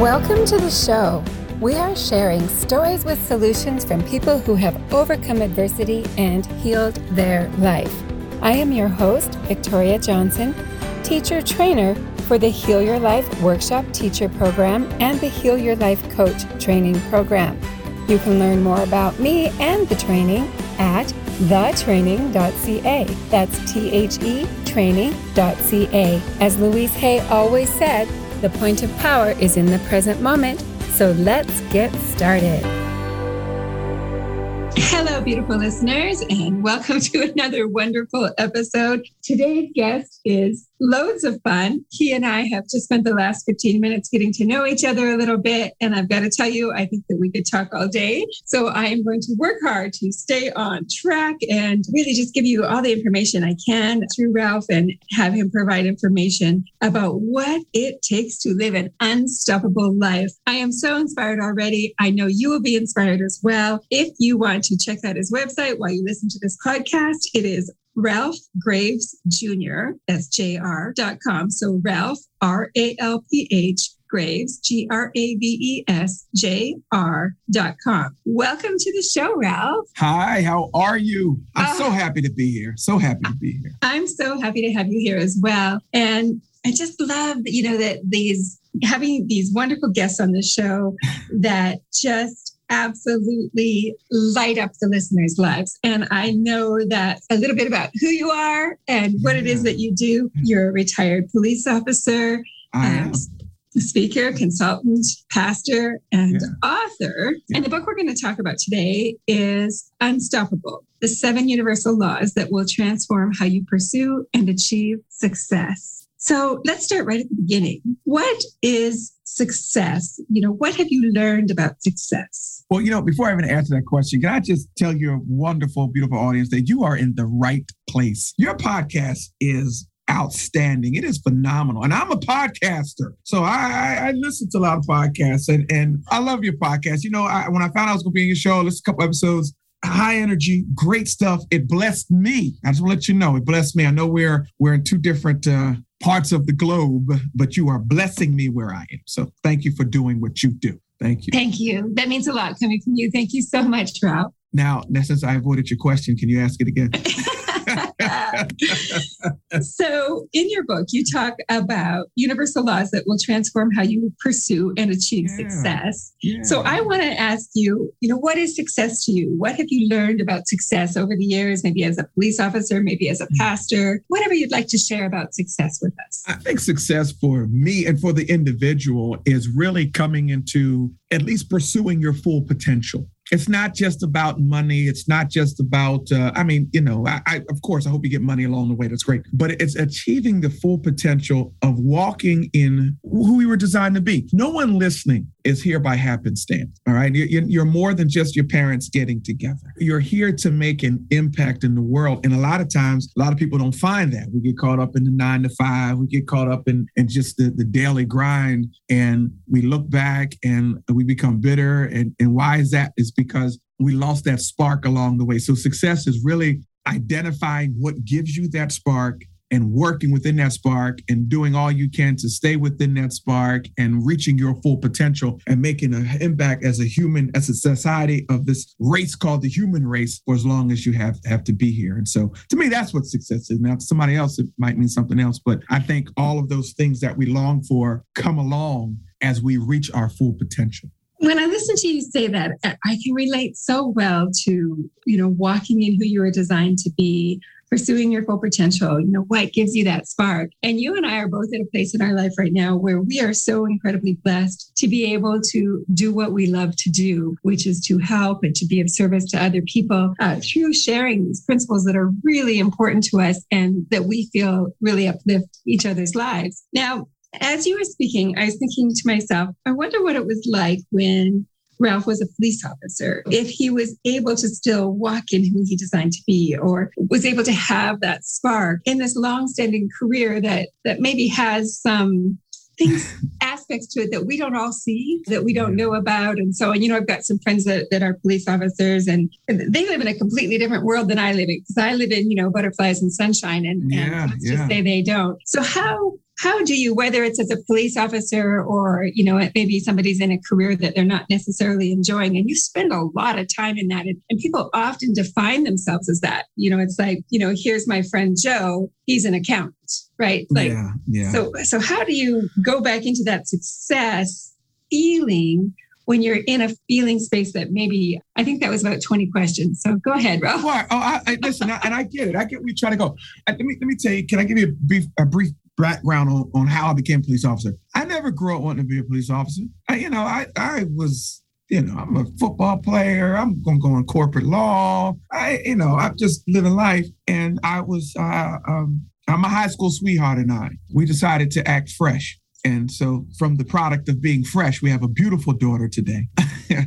Welcome to the show. We are sharing stories with solutions from people who have overcome adversity and healed their life. I am your host, Victoria Johnson, teacher trainer for the Heal Your Life Workshop Teacher Program and the Heal Your Life Coach Training Program. You can learn more about me and the training at thetraining.ca. That's T H E training.ca. As Louise Hay always said, the point of power is in the present moment. So let's get started. Hello, beautiful listeners, and welcome to another wonderful episode. Today's guest is loads of fun. He and I have just spent the last 15 minutes getting to know each other a little bit. And I've got to tell you, I think that we could talk all day. So I am going to work hard to stay on track and really just give you all the information I can through Ralph and have him provide information about what it takes to live an unstoppable life. I am so inspired already. I know you will be inspired as well. If you want to check out his website while you listen to this podcast, it is Ralph Graves Jr. That's jr.com. So Ralph, R A L P H Graves, G R A V E S J R dot com. Welcome to the show, Ralph. Hi, how are you? I'm uh, so happy to be here. So happy to be here. I'm so happy to have you here as well. And I just love, you know, that these having these wonderful guests on the show that just absolutely light up the listeners' lives. And I know that a little bit about who you are and what yeah. it is that you do. You're a retired police officer. I. Uh, speaker, consultant, pastor, and yeah. author. Yeah. And the book we're going to talk about today is Unstoppable The Seven Universal Laws That Will Transform How You Pursue and Achieve Success. So let's start right at the beginning. What is success? You know, what have you learned about success? Well, you know, before I even answer that question, can I just tell your wonderful, beautiful audience that you are in the right place? Your podcast is outstanding. It is phenomenal. And I'm a podcaster. So I, I, listen to a lot of podcasts and, and I love your podcast. You know, I, when I found out I was going to be in your show, listen a couple episodes, high energy, great stuff. It blessed me. I just want to let you know, it blessed me. I know we're, we're in two different, uh, parts of the globe, but you are blessing me where I am. So thank you for doing what you do. Thank you. Thank you. That means a lot coming from you. Thank you so much, Ralph. Now, since I avoided your question, can you ask it again? so, in your book, you talk about universal laws that will transform how you pursue and achieve yeah. success. Yeah. So, I want to ask you, you know, what is success to you? What have you learned about success over the years, maybe as a police officer, maybe as a mm. pastor, whatever you'd like to share about success with us? I think success for me and for the individual is really coming into at least pursuing your full potential it's not just about money. It's not just about, uh, I mean, you know, I, I, of course, I hope you get money along the way. That's great. But it's achieving the full potential of walking in who we were designed to be. No one listening is here by happenstance. All right. You're, more than just your parents getting together. You're here to make an impact in the world. And a lot of times, a lot of people don't find that. We get caught up in the nine to five. We get caught up in, in just the, the daily grind. And we look back and we become bitter. And, and why is that? Is because we lost that spark along the way. So success is really identifying what gives you that spark and working within that spark and doing all you can to stay within that spark and reaching your full potential and making an impact as a human, as a society of this race called the human race for as long as you have, have to be here. And so to me, that's what success is. Now, to somebody else, it might mean something else, but I think all of those things that we long for come along as we reach our full potential when I listen to you say that, I can relate so well to, you know, walking in who you were designed to be, pursuing your full potential, you know, what gives you that spark. And you and I are both at a place in our life right now where we are so incredibly blessed to be able to do what we love to do, which is to help and to be of service to other people uh, through sharing these principles that are really important to us and that we feel really uplift each other's lives. Now, as you were speaking, I was thinking to myself, I wonder what it was like when Ralph was a police officer, if he was able to still walk in who he designed to be, or was able to have that spark in this long-standing career that that maybe has some things aspects to it that we don't all see that we don't know about. And so and you know i've got some friends that, that are police officers and they live in a completely different world than i live in because i live in you know butterflies and sunshine and, yeah, and let's yeah. just say they don't. So how how do you whether it's as a police officer or you know maybe somebody's in a career that they're not necessarily enjoying and you spend a lot of time in that and, and, people often define themselves as that you know it's like you know here's my friend joe he's an accountant right like yeah, yeah. so so how do you go back into that success feeling when you're in a feeling space that maybe I think that was about 20 questions. So go ahead, Ralph. Oh, I, I, listen, I, and I get it. I get where you're trying to go. Uh, let me let me tell you. Can I give you a brief a brief background on, on how I became police officer? I never grew up wanting to be a police officer. I, you know, I I was you know, I'm a football player. I'm going to go in corporate law. I, you know, I'm just living life. And I was, uh, um, I'm a high school sweetheart and I, we decided to act fresh. And so, from the product of being fresh, we have a beautiful daughter today.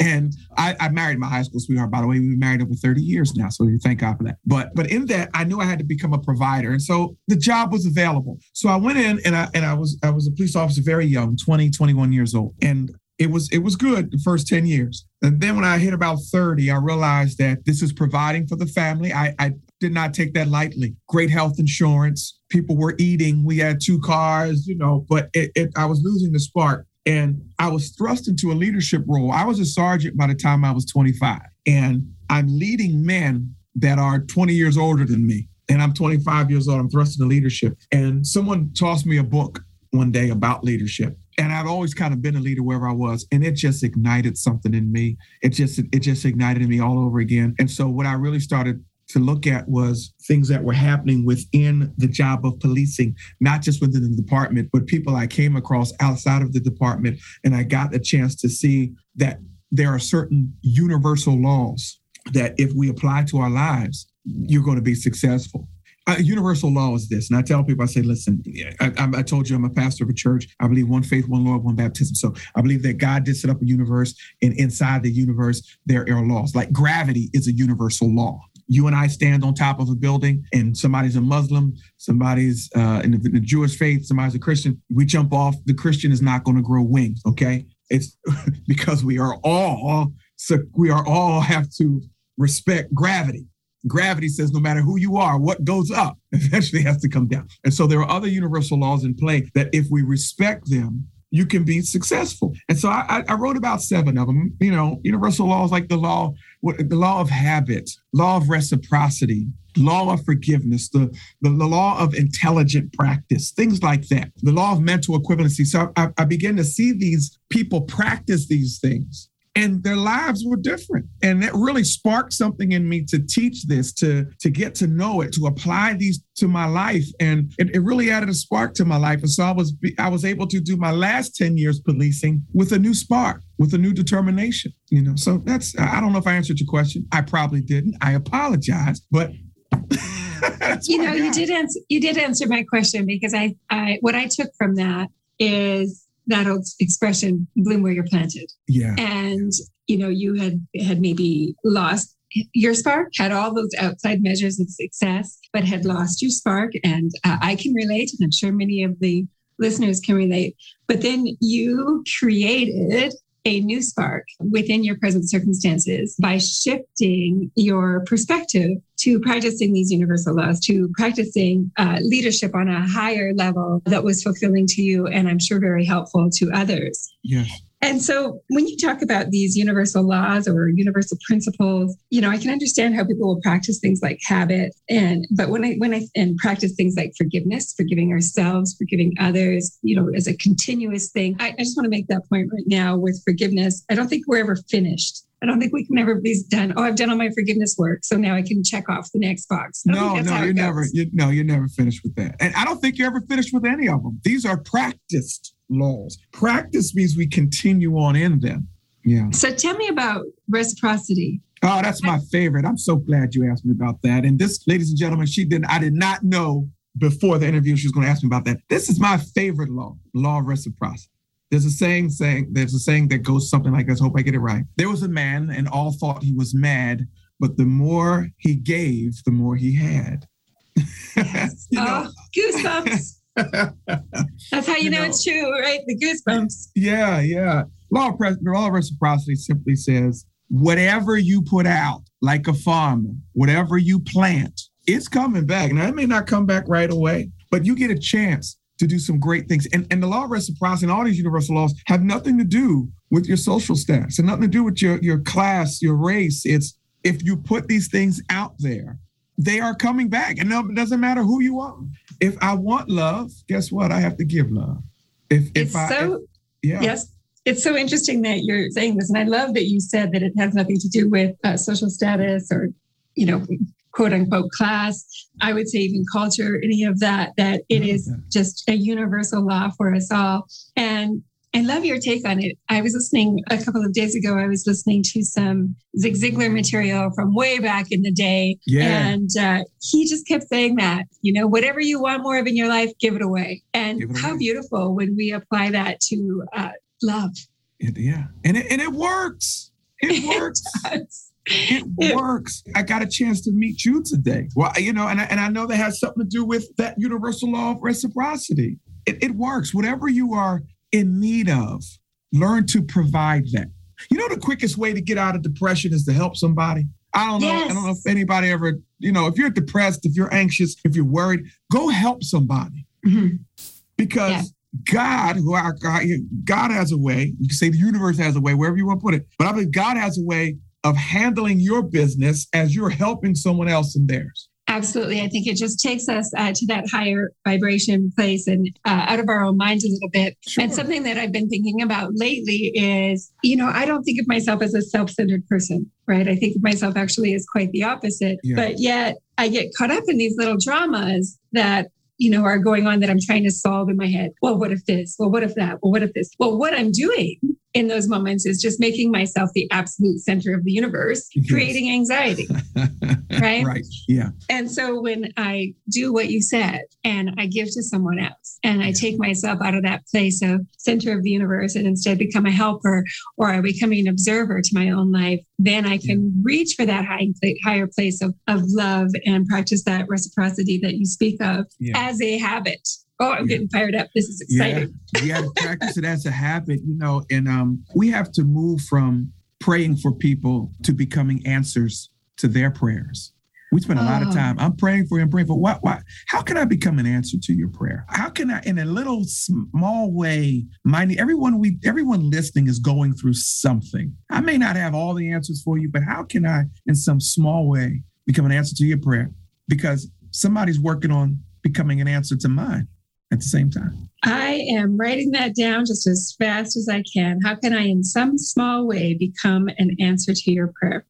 and I, I, married my high school sweetheart, by the way. We've been married over 30 years now. So, thank God for that. But but in that, I knew I had to become a provider. And so the job was available. So I went in and I and I was I was a police officer very young, 20, 21 years old. And it was it was good the first 10 years. And then when I hit about 30, I realized that this is providing for the family. I, I did not take that lightly. Great health insurance. People were eating. We had two cars, you know, but it, it, I was losing the spark. And I was thrust into a leadership role. I was a sergeant by the time I was 25. And I'm leading men that are 20 years older than me. And I'm 25 years old. I'm thrust into leadership. And someone tossed me a book one day about leadership and I've always kind of been a leader wherever I was, and it just ignited something in me. It just it just ignited me all over again. And so what I really started to look at was things that were happening within the job of policing, not just within the department, but people I came across outside of the department. And I got a chance to see that there are certain universal laws that if we apply to our lives, you're going to be successful. A universal law is this. And I tell people, I say, listen, I, I, told you I'm a pastor of a church. I believe one faith, one Lord, one baptism. So I believe that God did set up a universe, and inside the universe, there are laws. Like gravity is a universal law you and I stand on top of a building and somebody's a Muslim, somebody's uh, in, the, in the Jewish faith, somebody's a Christian, we jump off, the Christian is not going to grow wings. Okay. It's because we are all, so we are all have to respect gravity. Gravity says no matter who you are, what goes up eventually has to come down. And so there are other universal laws in play that if we respect them, you can be successful. And so I, I, wrote about seven of them. You know, universal laws like the law, the law of habit, law of reciprocity, law of forgiveness, the, the, the law of intelligent practice, things like that, the law of mental equivalency. So I, I began to see these people practice these things and their lives were different. And that really sparked something in me to teach this to to get to know it to apply these to my life. And it, it, really added a spark to my life. And so i was i was able to do my last 10 years policing with a new spark with a new determination you know? So that's i don't know if i answered your question. I probably didn't. I apologize but you know you did answer you did answer my question because i i what i took from that is that old expression bloom where you're planted. Yeah. And you know you had had maybe lost your spark had all those outside measures of success but had lost your spark. And uh, i can relate and i'm sure many of the listeners can relate. But then you created a new spark within your present circumstances by shifting your perspective to practicing these universal laws, to practicing uh, leadership on a higher level that was fulfilling to you and I'm sure very helpful to others. Yes. And so when you talk about these universal laws or universal principles, you know, I can understand how people will practice things like habit and but when I when I and practice things like forgiveness, forgiving ourselves, forgiving others, you know, as a continuous thing. I, I just want to make that point right now with forgiveness. I don't think we're ever finished. I don't think we can ever be done. Oh, I've done all my forgiveness work, so now I can check off the next box. No, no, you're never. You, no, you're never finished with that, and I don't think you're ever finished with any of them. These are practiced laws. Practice means we continue on in them. Yeah. So tell me about reciprocity. Oh, that's my favorite. I'm so glad you asked me about that. And this, ladies and gentlemen, she didn't. I did not know before the interview she was going to ask me about that. This is my favorite law, law of reciprocity. There's a saying saying there's a saying that goes something like this. Hope I get it right. There was a man, and all thought he was mad, but the more he gave, the more he had. Yes. you oh, know, oh, goosebumps. That's how you, you know, know, it's true, right? The goosebumps. Yeah, yeah. Law of, law of reciprocity simply says whatever you put out, like a farmer, whatever you plant, it's coming back. Now, it may not come back right away, but you get a chance to do some great things. And, and the law of reciprocity and all these universal laws have nothing to do with your social status and nothing to do with your, your class, your race. It's if you put these things out there, they are coming back. And it doesn't matter who you are. If I want love, guess what? I have to give love. If, if it's I, so, if, yeah. Yes. It's so interesting that you're saying this. And I love that you said that it has nothing to do with uh, social status or, you know, quote unquote class. I would say even culture, any of that, that it is just a universal law for us all. And I love your take on it. I was listening a couple of days ago. I was listening to some Zig Ziglar material from way back in the day. Yeah. And uh, he just kept saying that, you know, whatever you want more of in your life, give it away. And it how away. beautiful when we apply that to uh, love. It, yeah. And it, and it works. It works. It, it works. I got a chance to meet you today. Well, you know, and I, and I know that has something to do with that universal law of reciprocity. It, it works. Whatever you are in need of, learn to provide that. You know, the quickest way to get out of depression is to help somebody. I don't know. Yes. I don't know if anybody ever, you know, if you're depressed, if you're anxious, if you're worried, go help somebody. Mm-hmm. Because yeah. God, who our God, God has a way. You can say the universe has a way, wherever you want to put it. But I believe God has a way of handling your business as you're helping someone else in theirs. Absolutely. I think it just takes us uh, to that higher vibration place and uh, out of our own minds a little bit. Sure. And something that I've been thinking about lately is, you know, I don't think of myself as a self centered person, right? I think of myself actually as quite the opposite. Yeah. But yet I get caught up in these little dramas that you know, are going on that I'm trying to solve in my head. Well, what if this? Well, what if that? Well, what if this? Well, what I'm doing in those moments is just making myself the absolute center of the universe, yes. creating anxiety. right? Right. Yeah. And so when I do what you said and I give to someone else and I take myself out of that place of center of the universe and instead become a helper or I become an observer to my own life, then I can yeah. reach for that high, higher place of, of love and practice that reciprocity that you speak of yeah. as a habit. Oh, I'm yeah. getting fired up. This is exciting. Yeah, yeah practice it as a habit, you know, and um, we have to move from praying for people to becoming answers to their prayers. We spend a lot of oh. time. I'm praying for you. I'm praying for what? What? How can I become an answer to your prayer? How can I, in a little small way, mind everyone we everyone listening is going through something. I may not have all the answers for you, but how can I, in some small way, become an answer to your prayer? Because somebody's working on becoming an answer to mine at the same time? I am writing that down just as fast as I can. How can I, in some small way, become an answer to your prayer?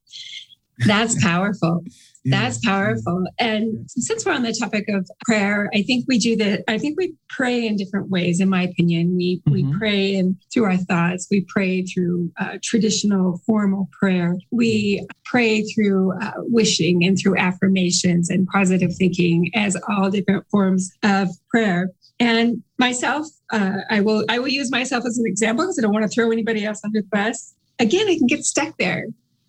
That's powerful. That's powerful. And since we're on the topic of prayer, I think we do that. I think we pray in different ways, in my opinion. We mm-hmm. we pray and through our thoughts. We pray through uh, traditional formal prayer. We pray through uh, wishing and through affirmations and positive thinking as all different forms of prayer. And myself, uh, I will I will use myself as an example because I don't want to throw anybody else under the bus. Again, I can get stuck there,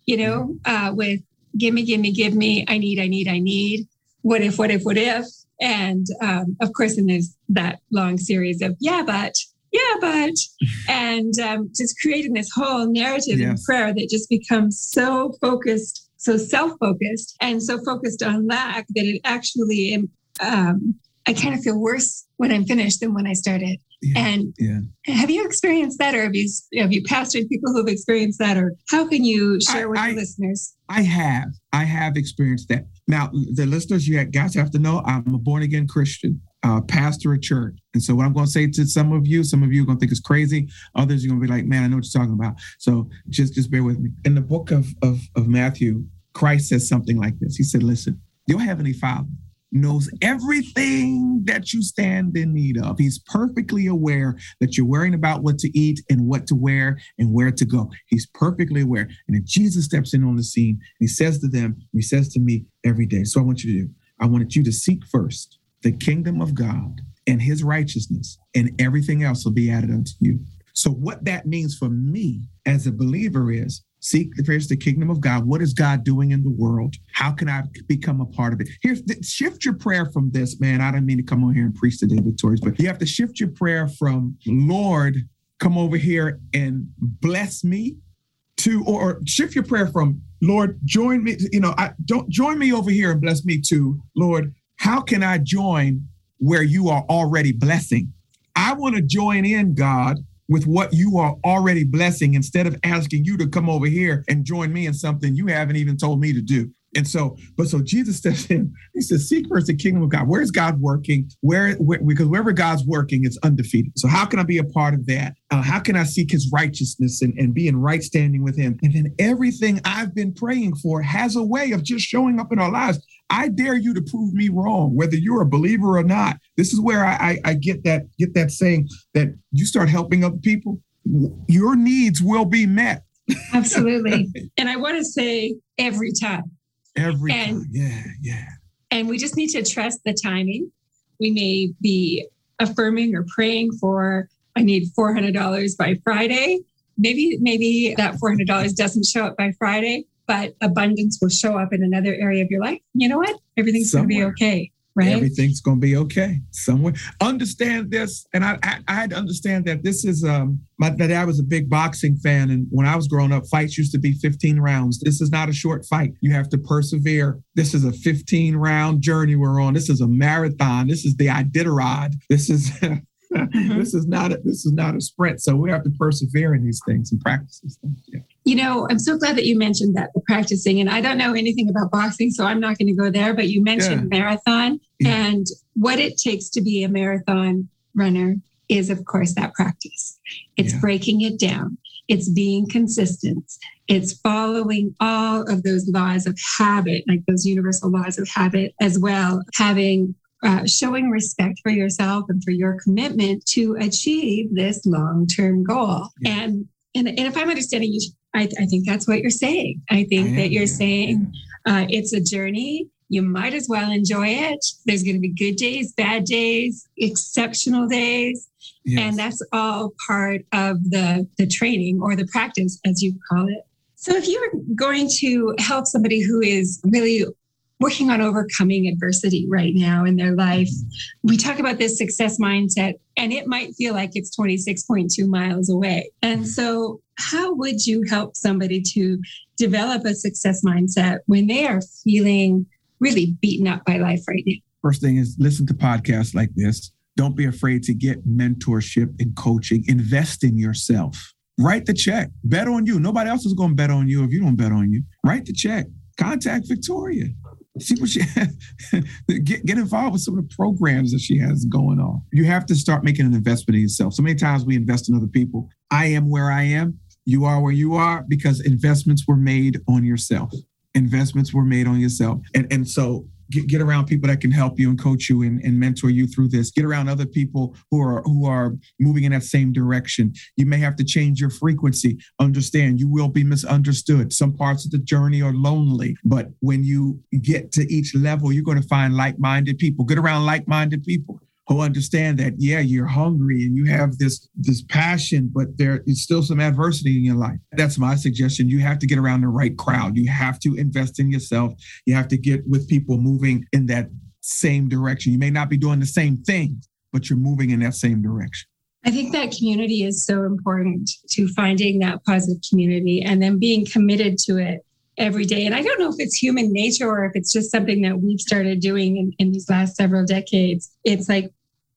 you know, uh, with give me, give me, give me. I need, I need, I need. What if, what if, what if? And um, of course, then there's that long series of yeah, but yeah, but, and um, just creating this whole narrative yes. in prayer that just becomes so focused, so self focused, and so focused on lack that it actually um, I kind of feel worse when I'm finished than when I started. Yeah, and yeah. have you experienced that, or have you have you pastored people who have experienced that, or how can you share I, with I, the listeners? I have, I have experienced that. Now, the listeners, you guys have to know, I'm a born again Christian, uh, pastor at church, and so what I'm going to say to some of you, some of you are going to think it's crazy, others are going to be like, "Man, I know what you're talking about." So just just bear with me. In the book of of, of Matthew, Christ says something like this. He said, "Listen, your heavenly Father." Knows everything that you stand in need of. He's perfectly aware that you're worrying about what to eat and what to wear and where to go. He's perfectly aware. And then Jesus steps in on the scene, he says to them, he says to me every day. So I want you to do, I wanted you to seek first the kingdom of God and his righteousness, and everything else will be added unto you. So, what that means for me as a believer is Seek first the kingdom of God. What is God doing in the world? How can I become a part of it? Here's shift your prayer from this, man. I don't mean to come on here and preach to David Torres, but you have to shift your prayer from Lord, come over here and bless me to or, or shift your prayer from Lord, join me, you know, I don't join me over here and bless me to Lord, how can I join where you are already blessing. I want to join in, God, with what you are already blessing instead of asking you to come over here and join me in something you haven't even told me to do. And so, but so Jesus steps in. He says, "Seek first the kingdom of God. Where is God working? Where, where because wherever God's working, it's undefeated. So how can I be a part of that? Uh, how can I seek His righteousness and, and be in right standing with Him? And then everything I've been praying for has a way of just showing up in our lives. I dare you to prove me wrong, whether you're a believer or not. This is where I, I, I get that get that saying that you start helping other people, your needs will be met. Absolutely. and I want to say every time Every and, time. Yeah, yeah. And we just need to trust the timing. We may be affirming or praying for, I need $400 by Friday. Maybe, maybe that $400 doesn't show up by Friday, but abundance will show up in another area of your life. You know what? Everything's going to be okay right? Everything's going to be okay somewhere. Understand this, and I, I, I had to understand that this is um my, my dad was a big boxing fan, and when I was growing up, fights used to be 15 rounds. This is not a short fight. You have to persevere. This is a 15 round journey we're on. This is a marathon. This is the Iditarod. This is. Mm-hmm. this is not a, this is not a sprint, so we have to persevere in these things and practice these things. Yeah. You know, I'm so glad that you mentioned that the practicing, and I don't know anything about boxing, so I'm not going to go there. But you mentioned yeah. marathon, yeah. and what it takes to be a marathon runner is, of course, that practice. It's yeah. breaking it down. It's being consistent. It's following all of those laws of habit, like those universal laws of habit, as well. Having uh, showing respect for yourself and for your commitment to achieve this long-term goal. And and, and if I'm understanding you I, I think that's what you're saying. I think I that you're saying uh, it's a journey. You might as well enjoy it. There's going to be good days, bad days, exceptional days. Yes. And that's all part of the, the training or the practice, as you call it. So, if you're going to help somebody who is really working on overcoming adversity right now in their life. Mm-hmm. We talk about this success mindset, and it might feel like it's 26.2 miles away. And mm-hmm. so, how would you help somebody to develop a success mindset when they are feeling really beaten up by life right now? First thing is listen to podcasts like this. Don't be afraid to get mentorship and coaching. Invest in yourself. Write the check. Bet on you. Nobody else is going to bet on you if you don't bet on you. Write the check. Contact Victoria see what she get get involved with some of the programs that she has going on. You have to start making an investment in yourself. So many times we invest in other people. I am where I am. You are where you are because investments were made on yourself. Investments were made on yourself. And and so get, get around people that can help you and coach you and, and mentor you through this. Get around other people who are who are moving in that same direction. You may have to change your frequency. Understand you will be misunderstood. Some parts of the journey are lonely but when you get to each level you're going to find like-minded people. Get around like-minded people who understand that yeah you're hungry and you have this this passion but there is still some adversity in your life. That's my suggestion. You have to get around the right crowd. You have to invest in yourself. You have to get with people moving in that same direction. You may not be doing the same thing but you're moving in that same direction. I think that community is so important to finding that positive community and then being committed to it every day. And I don't know if it's human nature or if it's just something that we've started doing in, in these last several decades. It's like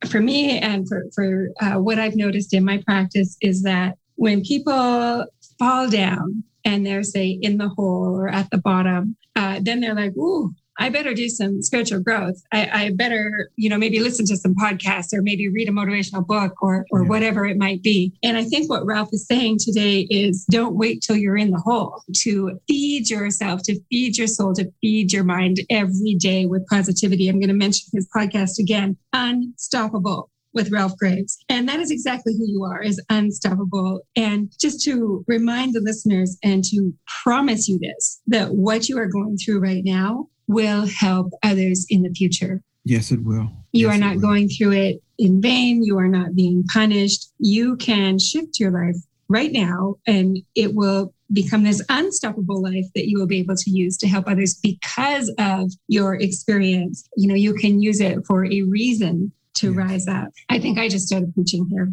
for me and for, for uh, what I've noticed in my practice is that when people fall down and they're, say, in the hole or at the bottom, uh, then they're like, ooh, I better do some spiritual growth. I, I, better, you know, maybe listen to some podcasts or maybe read a motivational book or or yeah. whatever it might be. And I think what Ralph is saying today is don't wait till you're in the hole to feed yourself, to feed your soul, to feed your mind every day with positivity. I'm going to mention his podcast again, Unstoppable with Ralph Graves. And that is exactly who you are, is unstoppable. And just to remind the listeners and to promise you this, that what you are going through right now will help others in the future. Yes, it will. You yes, are not going through it in vain. You are not being punished. You can shift your life right now and it will become this unstoppable life that you will be able to use to help others because of your experience. You know, you can use it for a reason to yes. rise up. I think I just started preaching here.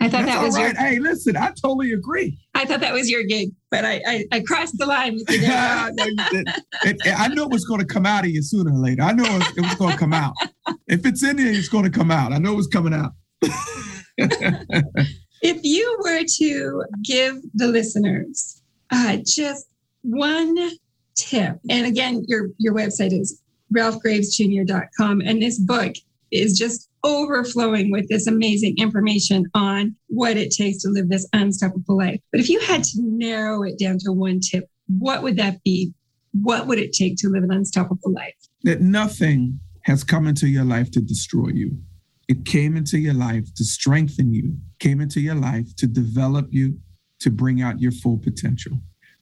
I thought That's that was right. your. Hey, listen, I totally agree. I thought that was your gig, but I I, I crossed the line with you. no, you it, it, I knew it was going to come out of you sooner or later. I know it was, it was going to come out. If it's in there, it's going to come out. I know it was coming out. if you were to give the listeners uh, just one tip, and again, your your website is ralphgravesjr.com, and this book is just overflowing with this amazing information on what it takes to live this unstoppable life. But if you had to narrow it down to one tip, what would that be? What would it take to live an unstoppable life? That nothing has come into your life to destroy you. It came into your life to strengthen you, came into your life to develop you, to bring out your full potential.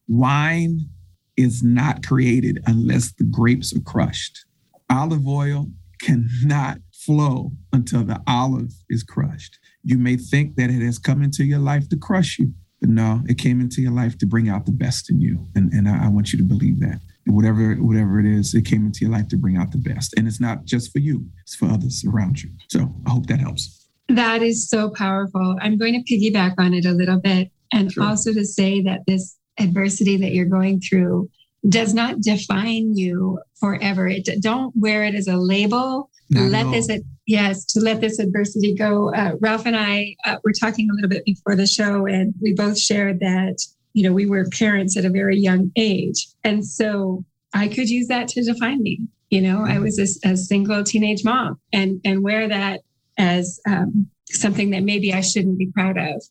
Wine is not created unless the grapes are crushed. Olive oil cannot flow until the olive is crushed. You may think that it has come into your life to crush you, but no, it came into your life to bring out the best in you. And, and I, I want you to believe that. And whatever whatever it is, it came into your life to bring out the best. And it's not just for you, it's for others around you. So I hope that helps. That is so powerful. I'm going to piggyback on it a little bit and sure. also to say that this adversity that you're going through does not define you forever. It don't wear it as a label. Not let this yes to let this adversity go. Uh, Ralph and I uh, were talking a little bit before the show, and we both shared that you know we were parents at a very young age, and so I could use that to define me. You know, I mm-hmm. was a, a single teenage mom, and and wear that as um, something that maybe I shouldn't be proud of.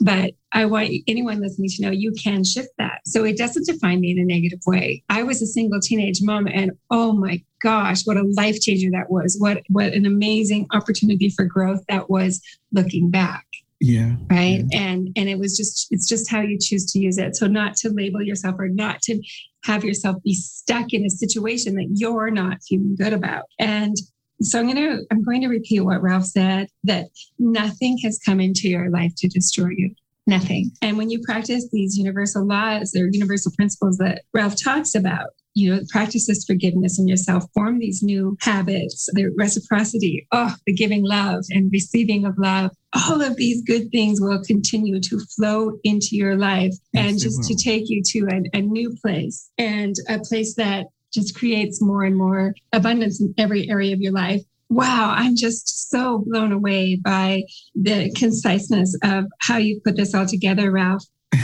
But I want anyone listening to know you can shift that. So it doesn't define me in a negative way. I was a single teenage mom and oh my gosh, what a life changer that was. What what an amazing opportunity for growth that was looking back. Yeah. Right. Yeah. And and it was just it's just how you choose to use it. So not to label yourself or not to have yourself be stuck in a situation that you're not feeling good about. And so I'm going to I'm going to repeat what Ralph said that nothing has come into your life to destroy you. Nothing. And when you practice these universal laws or universal principles that Ralph talks about, you know, practice this forgiveness in yourself, form these new habits, the reciprocity, oh, the giving love and receiving of love. All of these good things will continue to flow into your life yes, and just to take you to a, a new place and a place that just creates more and more abundance in every area of your life. Wow, I'm just so blown away by the conciseness of how you put this all together, Ralph.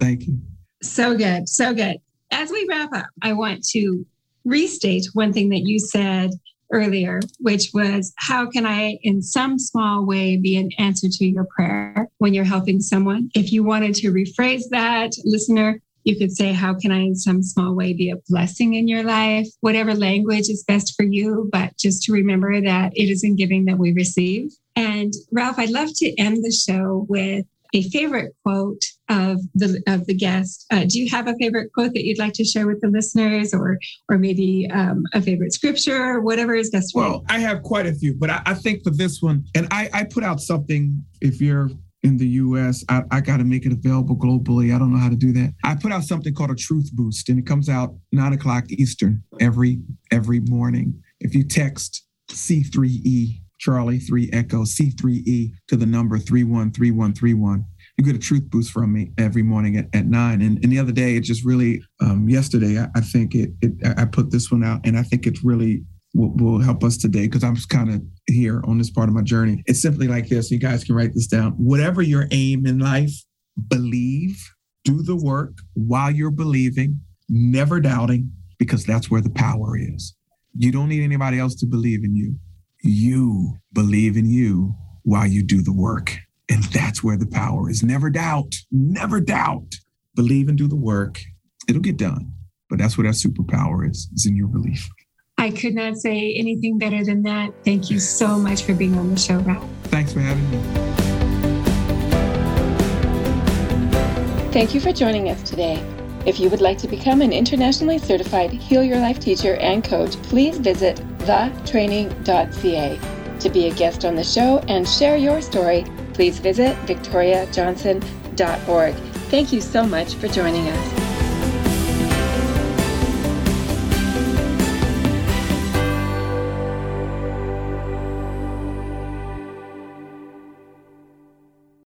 Thank you. So good. So good. As we wrap up, I want to restate one thing that you said earlier, which was how can I, in some small way, be an answer to your prayer when you're helping someone? If you wanted to rephrase that, listener, you could say, How can I, in some small way, be a blessing in your life? Whatever language is best for you, but just to remember that it is in giving that we receive. And Ralph, I'd love to end the show with a favorite quote of the of the guest. Uh, do you have a favorite quote that you'd like to share with the listeners, or or maybe um, a favorite scripture, or whatever is best for you? Well, I have quite a few, but I, I, think for this one, and I, I put out something. If you're in the US. I, I got to make it available globally. I don't know how to do that. I put out something called a Truth Boost, and it comes out nine o'clock Eastern every every morning. If you text C3E Charlie 3 Echo C3E to the number 313131. You get a truth boost from me every morning at, at nine. And, and the other day, it just really, um, yesterday, I, I think it, it, I put this one out and I think it's really will, will help us today because I'm kind of here on this part of my journey. It's simply like this. You guys can write this down. Whatever your aim in life, believe, do the work while you're believing, never doubting, because that's where the power is. You don't need anybody else to believe in you. You believe in you while you do the work. And that's where the power is. Never doubt, never doubt. Believe and do the work. It'll get done. But that's where that superpower is, is in your belief. I could not say anything better than that. Thank you so much for being on the show, Ralph. Thanks for having me. Thank you for joining us today. If you would like to become an internationally certified Heal Your Life teacher and coach, please visit thetraining.ca. To be a guest on the show and share your story, please visit victoriajohnson.org. Thank you so much for joining us.